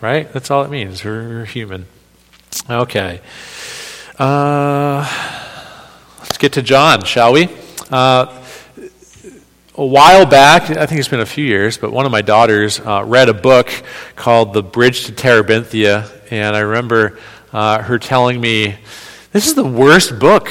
right? That's all it means. We're human. Okay. Uh, let's get to John, shall we? Uh, a while back, I think it's been a few years, but one of my daughters uh, read a book called The Bridge to Terabithia, and I remember uh, her telling me, This is the worst book.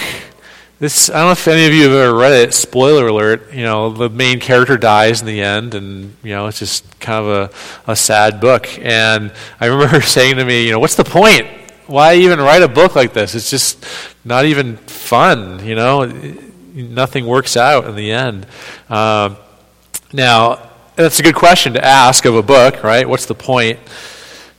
This, I don't know if any of you have ever read it. Spoiler alert, you know, the main character dies in the end, and, you know, it's just kind of a, a sad book. And I remember her saying to me, you know, what's the point? Why even write a book like this? It's just not even fun, you know? nothing works out in the end. Um, now, that's a good question to ask of a book, right? What's the point?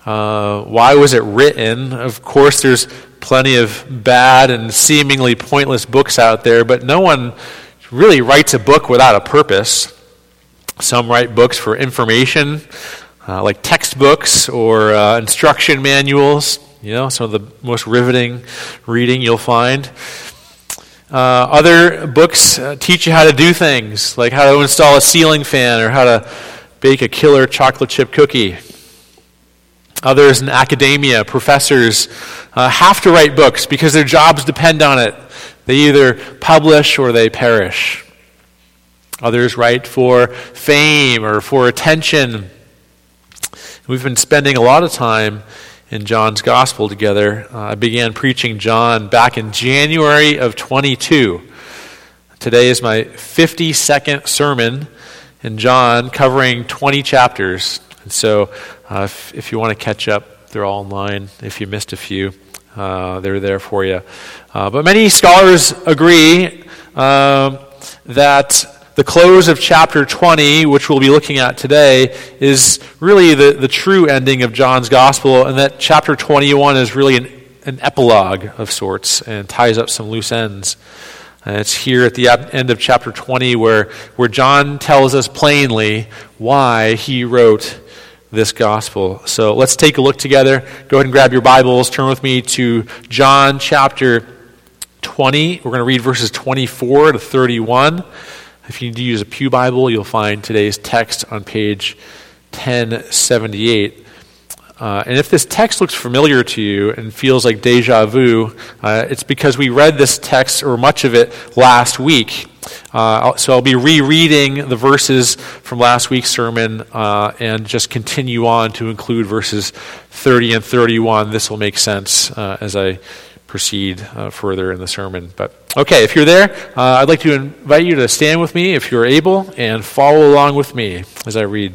Uh, why was it written? Of course, there's plenty of bad and seemingly pointless books out there, but no one really writes a book without a purpose. Some write books for information, uh, like textbooks or uh, instruction manuals. You know, some of the most riveting reading you'll find. Uh, other books uh, teach you how to do things, like how to install a ceiling fan or how to bake a killer chocolate chip cookie. Others in academia, professors, uh, have to write books because their jobs depend on it. They either publish or they perish. Others write for fame or for attention. We've been spending a lot of time in John's Gospel together. Uh, I began preaching John back in January of 22. Today is my 52nd sermon in John, covering 20 chapters. And so, if, if, you want to catch up, they're all online. If you missed a few, uh, they're there for you. Uh, but many scholars agree um, that the close of chapter 20, which we'll be looking at today, is really the, the true ending of John's gospel, and that chapter 21 is really an, an epilogue of sorts and ties up some loose ends. And it's here at the end of chapter 20 where, where John tells us plainly why he wrote this gospel. So let's take a look together. Go ahead and grab your Bibles. Turn with me to John chapter 20. We're going to read verses 24 to 31. If you need to use a Pew Bible, you'll find today's text on page 1078. Uh, and if this text looks familiar to you and feels like deja vu, uh, it's because we read this text, or much of it, last week. Uh, so I'll be rereading the verses from last week's sermon uh, and just continue on to include verses 30 and 31. This will make sense uh, as I proceed uh, further in the sermon. But okay, if you're there, I'd like to invite you to stand with me if you're able and follow along with me as I read.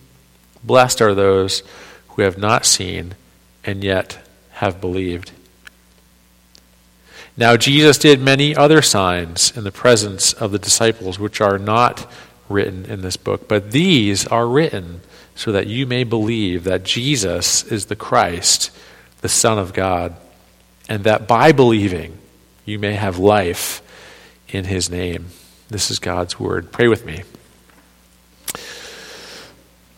Blessed are those who have not seen and yet have believed. Now, Jesus did many other signs in the presence of the disciples, which are not written in this book, but these are written so that you may believe that Jesus is the Christ, the Son of God, and that by believing you may have life in his name. This is God's word. Pray with me.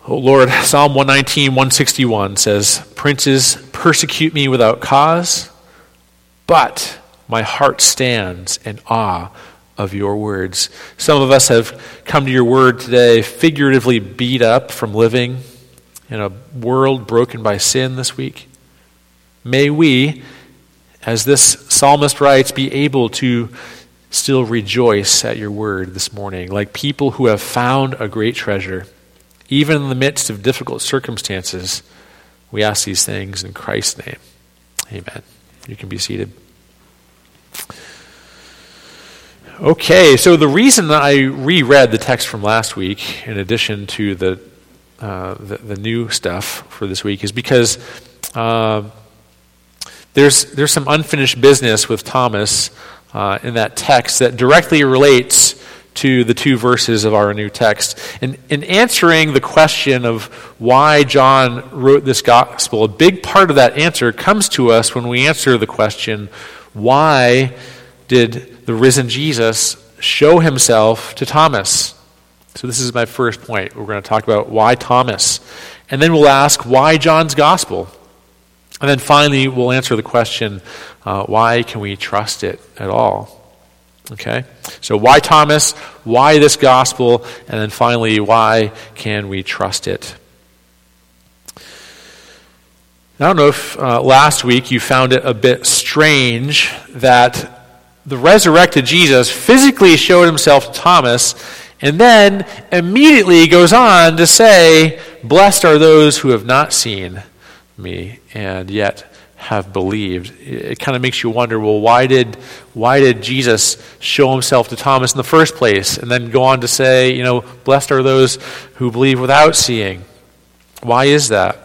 Oh Lord, Psalm 119, 161 says, Princes persecute me without cause, but my heart stands in awe of your words. Some of us have come to your word today figuratively beat up from living in a world broken by sin this week. May we, as this psalmist writes, be able to still rejoice at your word this morning, like people who have found a great treasure. Even in the midst of difficult circumstances, we ask these things in Christ's name. Amen. You can be seated. Okay, so the reason I reread the text from last week, in addition to the, uh, the, the, new stuff for this week, is because uh, there's, there's some unfinished business with Thomas uh, in that text that directly relates to the two verses of our new text. And in answering the question of why John wrote this gospel, a big part of that answer comes to us when we answer the question why did the risen Jesus show himself to Thomas? So, this is my first point. We're going to talk about why Thomas. And then we'll ask why John's gospel. And then finally, we'll answer the question uh, why can we trust it at all? Okay? So, why Thomas? Why this gospel? And then finally, why can we trust it? I don't know if uh, last week you found it a bit strange that the resurrected Jesus physically showed himself to Thomas and then immediately goes on to say, Blessed are those who have not seen me and yet have believed. It kind of makes you wonder, well, why did why did Jesus show himself to Thomas in the first place and then go on to say, you know, blessed are those who believe without seeing? Why is that?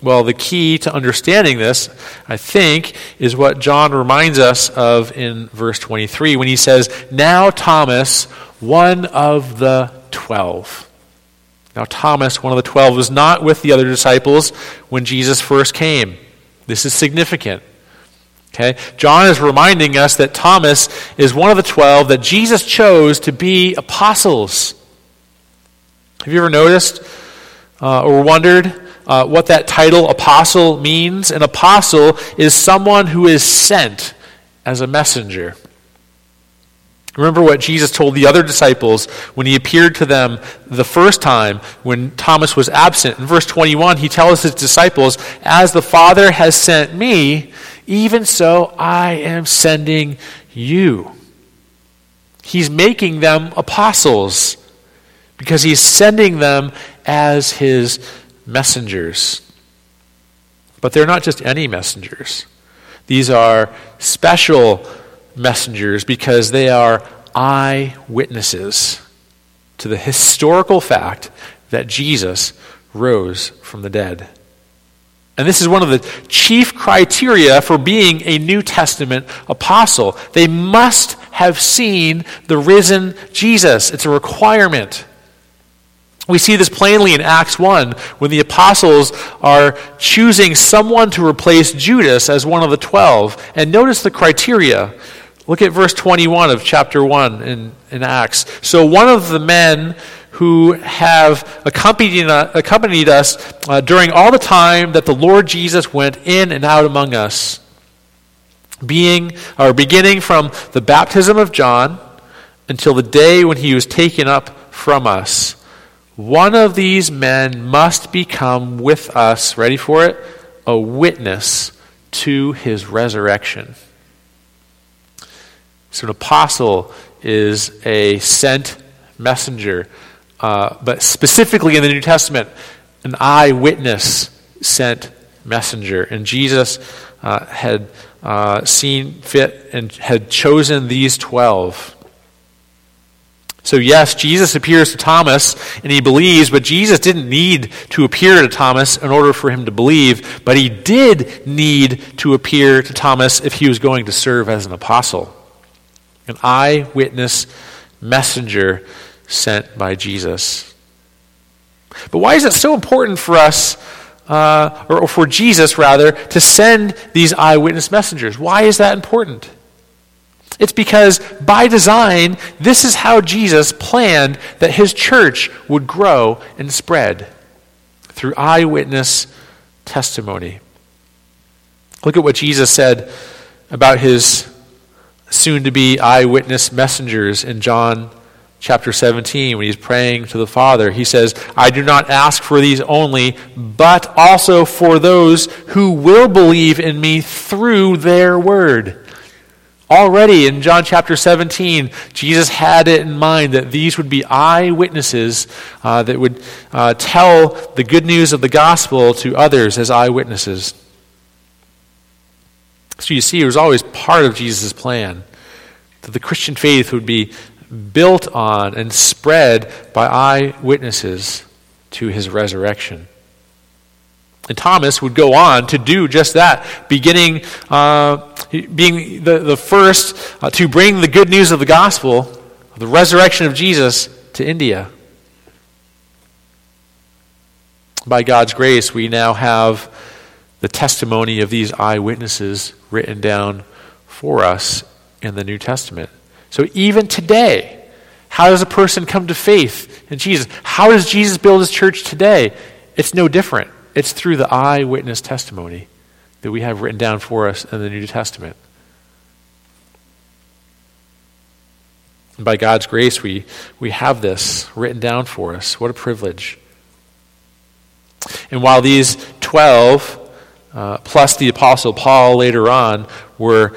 Well, the key to understanding this, I think, is what John reminds us of in verse 23 when he says, Now Thomas, one of the twelve. Now, Thomas, one of the twelve, was not with the other disciples when Jesus first came. This is significant. Okay? John is reminding us that Thomas is one of the twelve that Jesus chose to be apostles. Have you ever noticed uh, or wondered uh, what that title, apostle, means? An apostle is someone who is sent as a messenger. Remember what Jesus told the other disciples when he appeared to them the first time when Thomas was absent. In verse 21, he tells his disciples, As the Father has sent me, even so I am sending you. He's making them apostles because he's sending them as his messengers. But they're not just any messengers, these are special messengers because they are eyewitnesses to the historical fact that Jesus rose from the dead. And this is one of the chief criteria for being a New Testament apostle. They must have seen the risen Jesus. It's a requirement. We see this plainly in Acts 1 when the apostles are choosing someone to replace Judas as one of the twelve. And notice the criteria. Look at verse 21 of chapter 1 in, in Acts. So one of the men who have accompanied, accompanied us uh, during all the time that the Lord Jesus went in and out among us, being or beginning from the baptism of John until the day when he was taken up from us. One of these men must become with us, ready for it, a witness to his resurrection. So, an apostle is a sent messenger, uh, but specifically in the New Testament, an eyewitness sent messenger. And Jesus uh, had uh, seen fit and had chosen these 12. So, yes, Jesus appears to Thomas and he believes, but Jesus didn't need to appear to Thomas in order for him to believe, but he did need to appear to Thomas if he was going to serve as an apostle an eyewitness messenger sent by Jesus. But why is it so important for us, uh, or for Jesus rather, to send these eyewitness messengers? Why is that important? It's because by design, this is how Jesus planned that his church would grow and spread through eyewitness testimony. Look at what Jesus said about his soon to be eyewitness messengers in John chapter 17 when he's praying to the Father. He says, I do not ask for these only, but also for those who will believe in me through their word. Already in John chapter 17, Jesus had it in mind that these would be eyewitnesses uh, that would uh, tell the good news of the gospel to others as eyewitnesses. So you see, it was always part of Jesus' plan that the Christian faith would be built on and spread by eyewitnesses to his resurrection. And Thomas would go on to do just that, beginning, uh, being the, the first uh, to bring the good news of the gospel, the resurrection of Jesus, to India. By God's grace, we now have the testimony of these eyewitnesses written down for us in the New Testament. So even today, how does a person come to faith in Jesus? How does Jesus build his church today? It's no different. It's through the eyewitness testimony that we have written down for us in the New Testament. And by God's grace, we, we have this written down for us. What a privilege. And while these 12, uh, plus the Apostle Paul later on, were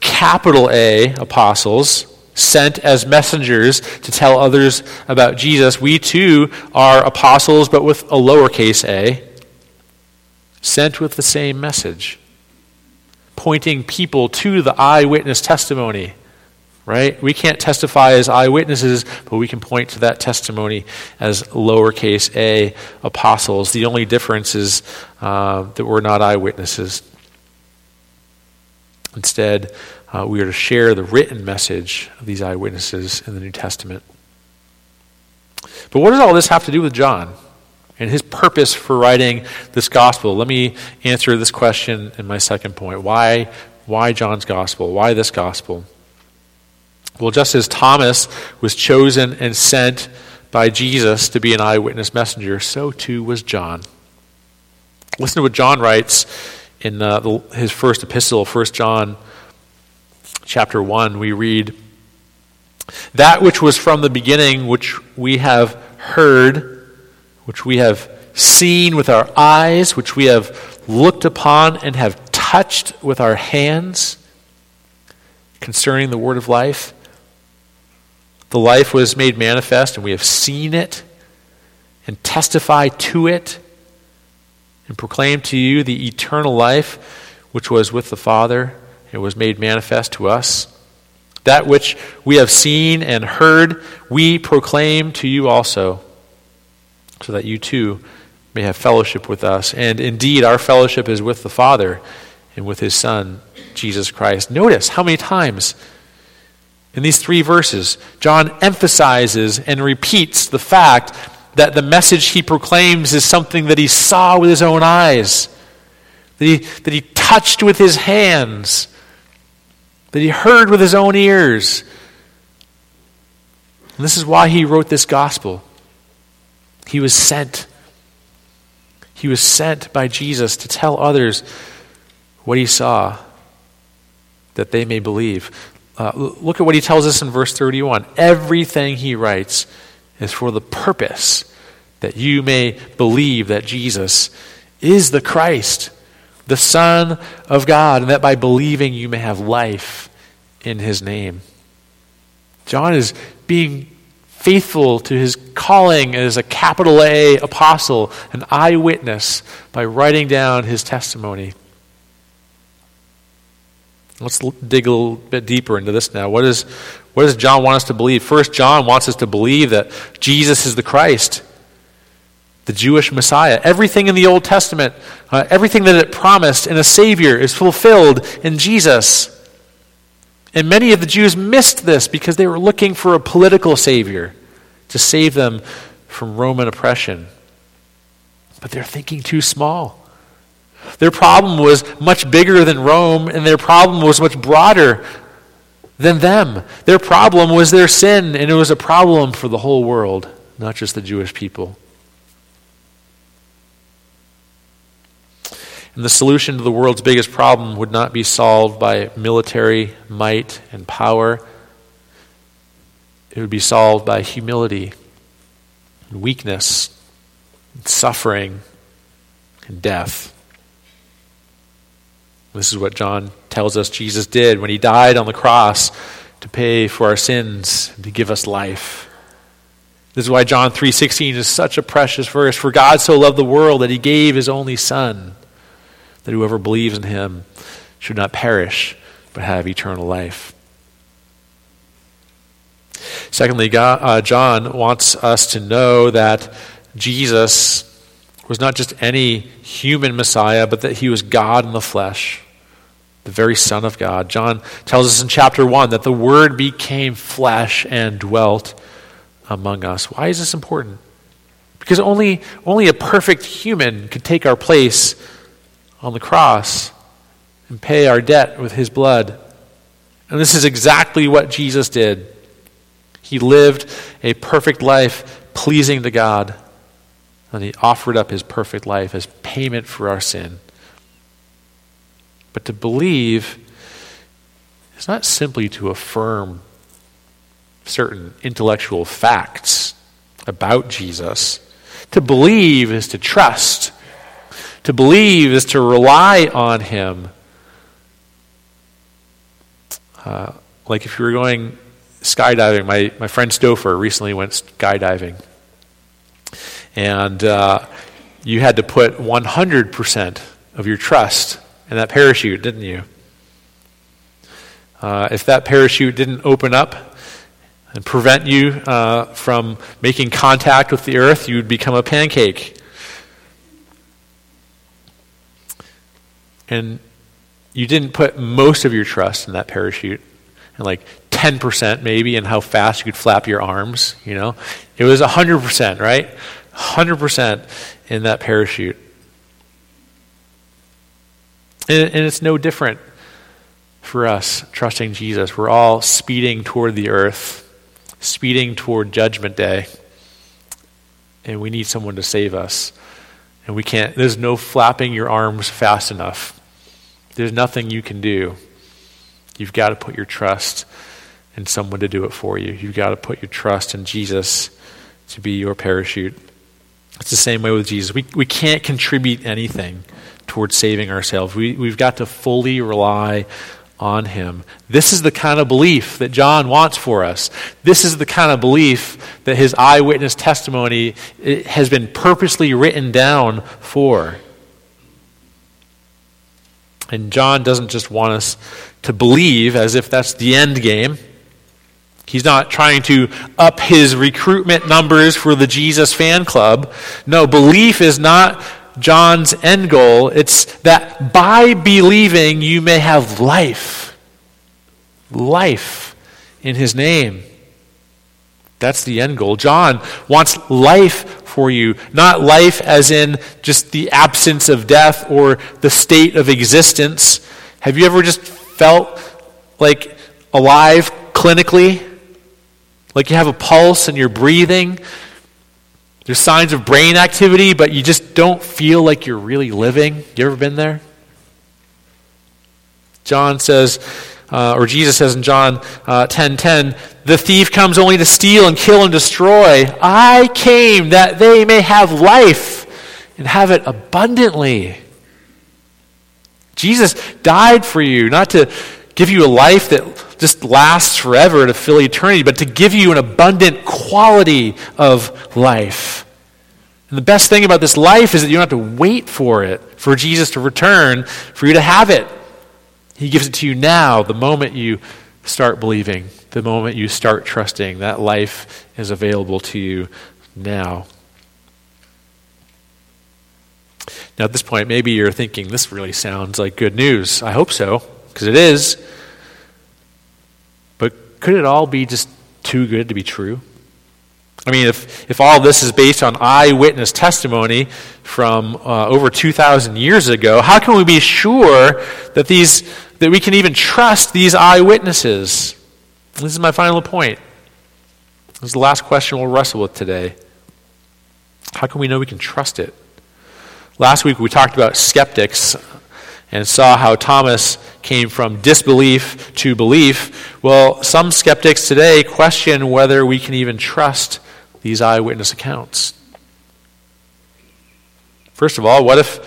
capital A apostles, sent as messengers to tell others about Jesus, we too are apostles, but with a lowercase a sent with the same message, pointing people to the eyewitness testimony. Right? We can't testify as eyewitnesses, but we can point to that testimony as lowercase a apostles. The only difference is uh, that we're not eyewitnesses. Instead, uh, we are to share the written message of these eyewitnesses in the New Testament. But what does all this have to do with John? and his purpose for writing this gospel. Let me answer this question in my second point. Why, why John's gospel? Why this gospel? Well, just as Thomas was chosen and sent by Jesus to be an eyewitness messenger, so too was John. Listen to what John writes in uh, the, his first epistle, 1 John chapter 1. We read, That which was from the beginning, which we have heard, which we have seen with our eyes, which we have looked upon and have touched with our hands concerning the word of life. The life was made manifest, and we have seen it and testify to it and proclaim to you the eternal life which was with the Father and was made manifest to us. That which we have seen and heard, we proclaim to you also so that you too may have fellowship with us. And indeed, our fellowship is with the Father and with His Son, Jesus Christ. Notice how many times in these three verses John emphasizes and repeats the fact that the message he proclaims is something that he saw with his own eyes, that he, that he touched with his hands, that he heard with his own ears. And this is why he wrote this gospel. He was sent. He was sent by Jesus to tell others what he saw, that they may believe. Uh, look at what he tells us in verse 31. Everything he writes is for the purpose that you may believe that Jesus is the Christ, the Son of God, and that by believing you may have life in his name. John is being faithful to his calling as a capital A apostle, an eyewitness, by writing down his testimony. Let's dig a little bit deeper into this now. What, is, what does John want us to believe? First, John wants us to believe that Jesus is the Christ, the Jewish Messiah. Everything in the Old Testament, uh, everything that it promised in a Savior is fulfilled in Jesus. And many of the Jews missed this because they were looking for a political savior to save them from Roman oppression. But they're thinking too small. Their problem was much bigger than Rome, and their problem was much broader than them. Their problem was their sin, and it was a problem for the whole world, not just the Jewish people. And the solution to the world's biggest problem would not be solved by military might and power. It would be solved by humility and weakness, and suffering, and death. This is what John tells us Jesus did when he died on the cross to pay for our sins to give us life. This is why John 3:16 is such a precious verse. For God so loved the world that he gave his only son that whoever believes in him should not perish but have eternal life. Secondly, God, uh, John wants us to know that Jesus was not just any human Messiah, but that he was God in the flesh, the very Son of God. John tells us in chapter 1 that the Word became flesh and dwelt among us. Why is this important? Because only, only a perfect human could take our place on the cross and pay our debt with his blood. And this is exactly what Jesus did. He lived a perfect life pleasing to God. And he offered up his perfect life as payment for our sin. But to believe is not simply to affirm certain intellectual facts about Jesus. To believe is to trust. To believe is to rely on him. Uh, like if you were going skydiving, my, my friend Stouffer recently went skydiving. And uh, you had to put 100% of your trust in that parachute, didn't you? Uh, if that parachute didn't open up and prevent you uh, from making contact with the earth, you would become a pancake. And you didn't put most of your trust in that parachute, and like 10% maybe in how fast you could flap your arms, you know. It was 100%, right? 100% in that parachute. And, and it's no different for us trusting Jesus. We're all speeding toward the earth, speeding toward Judgment Day, and we need someone to save us. And we can't, there's no flapping your arms fast enough. There's nothing you can do. You've got to put your trust in someone to do it for you. You've got to put your trust in Jesus to be your parachute. It's the same way with Jesus. We, we can't contribute anything towards saving ourselves. We, we've got to fully rely on Him. This is the kind of belief that John wants for us. This is the kind of belief that his eyewitness testimony eh, has been purposely written down for. And John doesn't just want us to believe as if that's the end game. He's not trying to up his recruitment numbers for the Jesus fan club. No, belief is not John's end goal. It's that by believing you may have life. Life in his name. That's the end goal. John wants life for you, not life as in just the absence of death or the state of existence. Have you ever just felt like alive clinically? Like you have a pulse and you're breathing. There's signs of brain activity, but you just don't feel like you're really living. You ever been there? John says, uh, or Jesus says in John uh, 10 10, the thief comes only to steal and kill and destroy. I came that they may have life and have it abundantly. Jesus died for you, not to give you a life that just lasts forever to fill eternity, but to give you an abundant quality of life. And the best thing about this life is that you don't have to wait for it, for Jesus to return, for you to have it. He gives it to you now, the moment you start believing, the moment you start trusting. That life is available to you now. Now, at this point, maybe you're thinking, this really sounds like good news. I hope so, because it is. But could it all be just too good to be true? I mean, if, if all this is based on eyewitness testimony from uh, over 2,000 years ago, how can we be sure that, these, that we can even trust these eyewitnesses? This is my final point. This is the last question we'll wrestle with today. How can we know we can trust it? Last week we talked about skeptics and saw how Thomas came from disbelief to belief. Well, some skeptics today question whether we can even trust these eyewitness accounts. First of all, what if,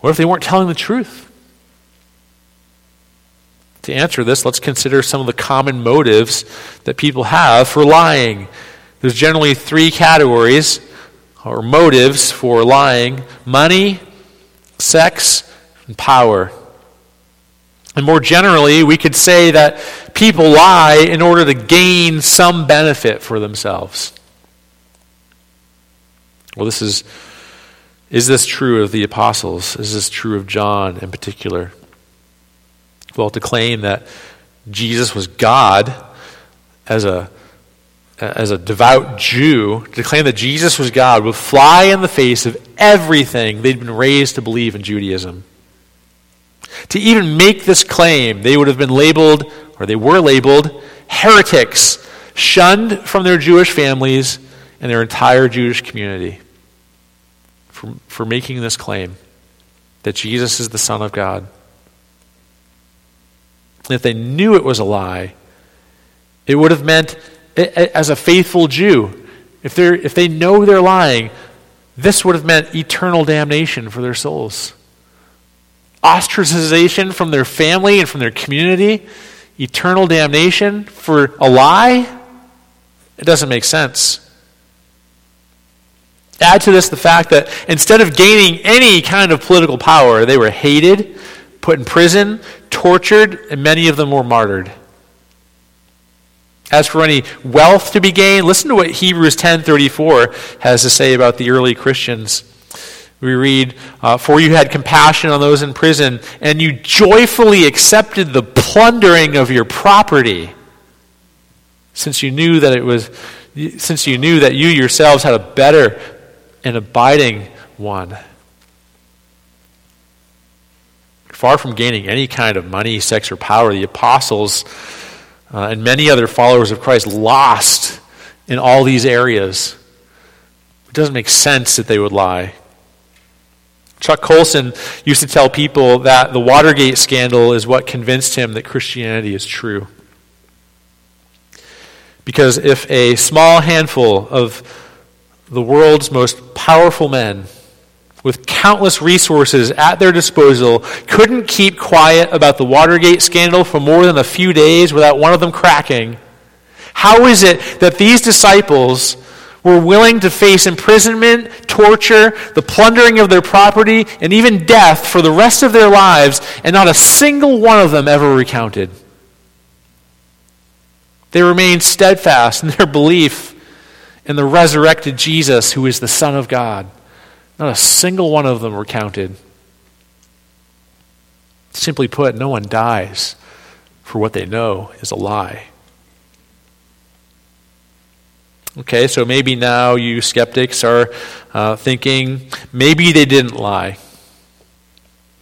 what if they weren't telling the truth? to answer this, let's consider some of the common motives that people have for lying. There's generally three categories or motives for lying money, sex, and power. And more generally, we could say that people lie in order to gain some benefit for themselves. Well, this is is this true of the apostles? Is this true of John in particular? Well, to claim that Jesus was God as a as a devout Jew, to claim that Jesus was God would fly in the face of everything they'd been raised to believe in Judaism. To even make this claim, they would have been labeled, or they were labeled, heretics, shunned from their Jewish families and their entire Jewish community for, for making this claim that Jesus is the Son of God. If they knew it was a lie, it would have meant, as a faithful Jew, if, if they know they're lying, this would have meant eternal damnation for their souls. Ostracization from their family and from their community, eternal damnation for a lie? It doesn't make sense. Add to this the fact that instead of gaining any kind of political power, they were hated, put in prison, tortured, and many of them were martyred. As for any wealth to be gained, listen to what Hebrews 10:34 has to say about the early Christians. We read, uh, "For you had compassion on those in prison, and you joyfully accepted the plundering of your property, since you knew that it was, since you knew that you yourselves had a better and abiding one. Far from gaining any kind of money, sex, or power, the apostles uh, and many other followers of Christ lost in all these areas. It doesn't make sense that they would lie. Chuck Colson used to tell people that the Watergate scandal is what convinced him that Christianity is true. Because if a small handful of the world's most powerful men with countless resources at their disposal couldn't keep quiet about the Watergate scandal for more than a few days without one of them cracking, how is it that these disciples were willing to face imprisonment, torture, the plundering of their property, and even death for the rest of their lives, and not a single one of them ever recounted? They remained steadfast in their belief in the resurrected Jesus, who is the Son of God. Not a single one of them were. Simply put, no one dies for what they know is a lie. Okay, so maybe now you skeptics are uh, thinking maybe they didn't lie.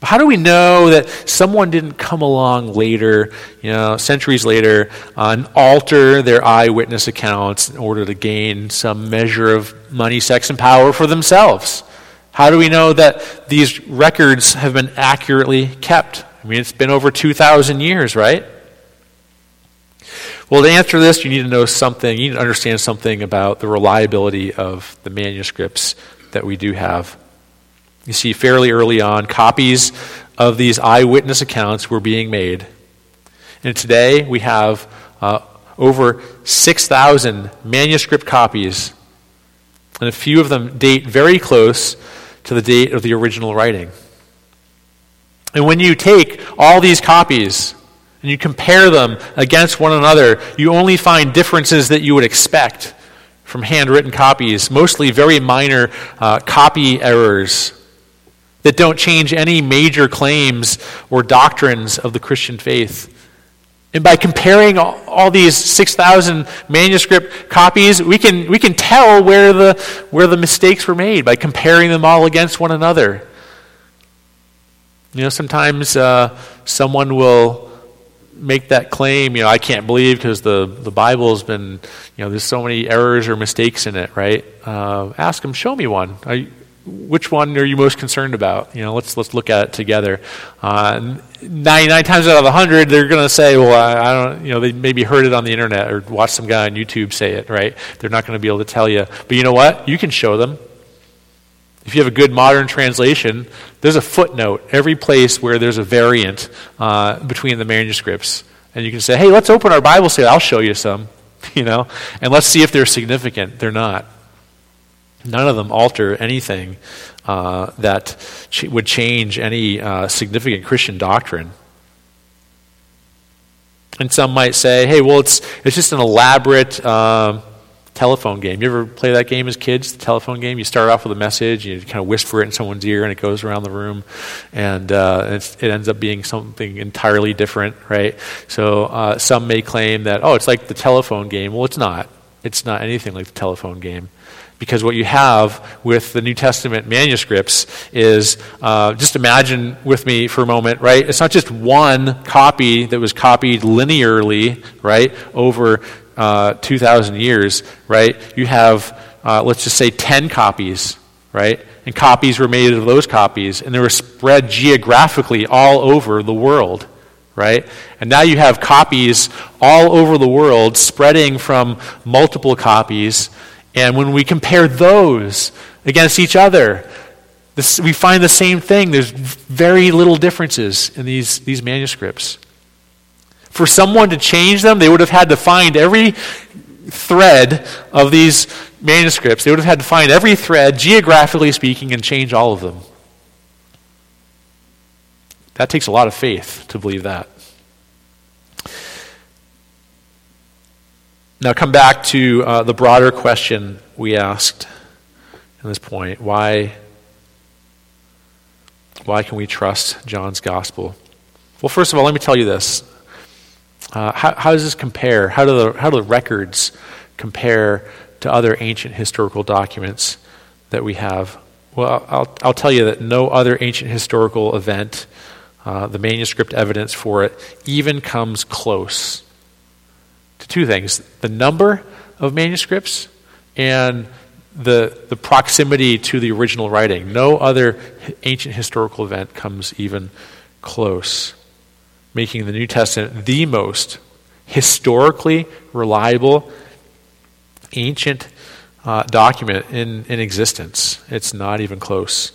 How do we know that someone didn't come along later, you know, centuries later, and alter their eyewitness accounts in order to gain some measure of money, sex, and power for themselves? How do we know that these records have been accurately kept? I mean, it's been over 2,000 years, right? Well, to answer this, you need to know something, you need to understand something about the reliability of the manuscripts that we do have. You see, fairly early on, copies of these eyewitness accounts were being made. And today we have uh, over 6,000 manuscript copies, and a few of them date very close to the date of the original writing. And when you take all these copies and you compare them against one another, you only find differences that you would expect from handwritten copies, mostly very minor uh, copy errors that don't change any major claims or doctrines of the Christian faith. And by comparing all, all these 6,000 manuscript copies, we can, we can tell where the, where the mistakes were made by comparing them all against one another. You know, sometimes uh, someone will make that claim, you know, I can't believe because the, the Bible's been, you know, there's so many errors or mistakes in it, right? Uh, ask them, show me one. I, which one are you most concerned about? You know, let's let's look at it together. Uh, Ninety-nine times out of hundred, they're going to say, "Well, I, I, don't." You know, they maybe heard it on the internet or watched some guy on YouTube say it. Right? They're not going to be able to tell you. But you know what? You can show them. If you have a good modern translation, there's a footnote every place where there's a variant uh, between the manuscripts. And you can say, hey, let's open our Bible study. I'll show you some, you know, and let's see if they're significant. They're not. None of them alter anything uh, that ch- would change any uh, significant Christian doctrine. And some might say, hey, well, it's, it's just an elaborate uh, telephone game. You ever play that game as kids, the telephone game? You start off with a message, you kind of whisper it in someone's ear, and it goes around the room, and uh, it ends up being something entirely different, right? So uh, some may claim that, oh, it's like the telephone game. Well, it's not. It's not anything like the telephone game. Because what you have with the New Testament manuscripts is uh, just imagine with me for a moment, right? It's not just one copy that was copied linearly, right, over uh, 2,000 years, right? You have, uh, let's just say, 10 copies, right? And copies were made of those copies, and they were spread geographically all over the world right? And now you have copies all over the world spreading from multiple copies and when we compare those against each other, this, we find the same thing. There's very little differences in these, these manuscripts. For someone to change them, they would have had to find every thread of these manuscripts. They would have had to find every thread, geographically speaking, and change all of them. That takes a lot of faith to believe that. Now, come back to uh, the broader question we asked in this point. Why, why can we trust John's gospel? Well, first of all, let me tell you this. Uh, how, how, does this compare? How do, the, how do the records compare to other ancient historical documents that we have? Well, I'll, I'll tell you that no other ancient historical event, uh, the manuscript evidence for it, even comes close to two things the number of manuscripts and the, the proximity to the original writing. No other ancient historical event comes even close, making the New Testament the most historically reliable ancient uh, document in, in existence. It's not even close.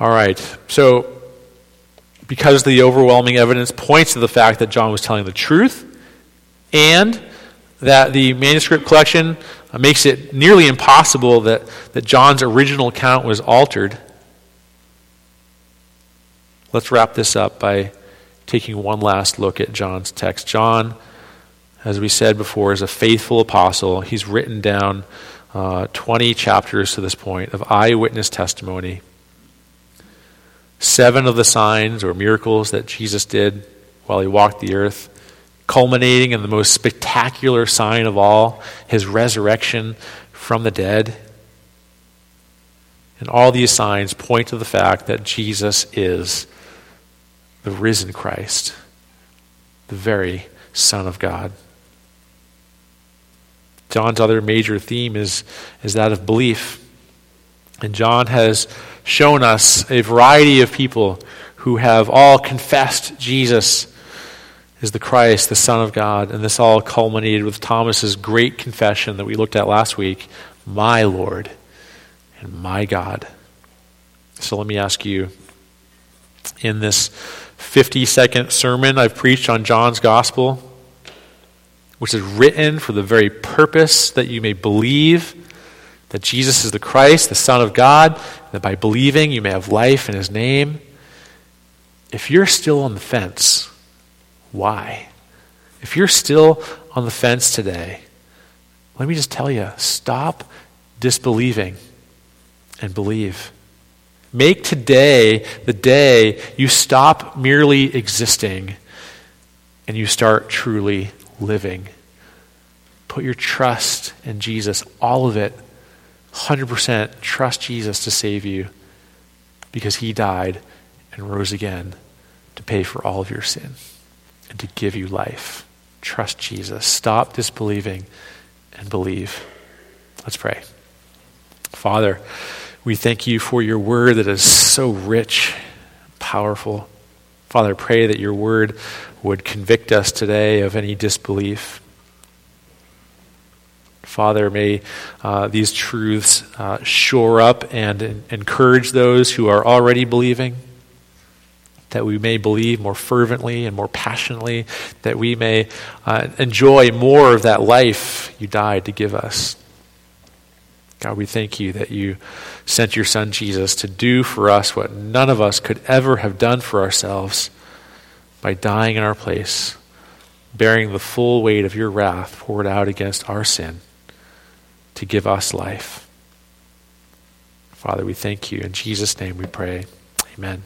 All right, so because the overwhelming evidence points to the fact that John was telling the truth and that the manuscript collection makes it nearly impossible that, that John's original account was altered. Let's wrap this up by taking one last look at John's text. John, as we said before, is a faithful apostle. He's written down uh, 20 chapters to this point of eyewitness testimony seven of the signs or miracles that Jesus did while he walked the earth, culminating in the most spectacular sign of all, his resurrection from the dead. And all these signs point to the fact that Jesus is the risen Christ, the very Son of God. John's other major theme is, is that of belief. And John has shown us a variety of people who have all confessed Jesus is the Christ, the Son of God. And this all culminated with Thomas's great confession that we looked at last week My Lord and my God. So let me ask you in this 50 second sermon I've preached on John's Gospel, which is written for the very purpose that you may believe that Jesus is the Christ, the Son of God, that by believing you may have life in his name. If you're still on the fence, why? If you're still on the fence today, let me just tell you stop disbelieving and believe. Make today the day you stop merely existing and you start truly living. Put your trust in Jesus, all of it 100% trust Jesus to save you because he died and rose again to pay for all of your sin and to give you life. Trust Jesus. Stop disbelieving and believe. Let's pray. Father, we thank you for your word that is so rich, powerful. Father, pray that your word would convict us today of any disbelief. Father, may uh, these truths uh, shore up and, and encourage those who are already believing that we may believe more fervently and more passionately, that we may uh, enjoy more of that life you died to give us. God, we thank you that you sent your son Jesus to do for us what none of us could ever have done for ourselves by dying in our place, bearing the full weight of your wrath poured out against our sin to give us life. Father, we thank you. In Jesus' name we pray. Amen.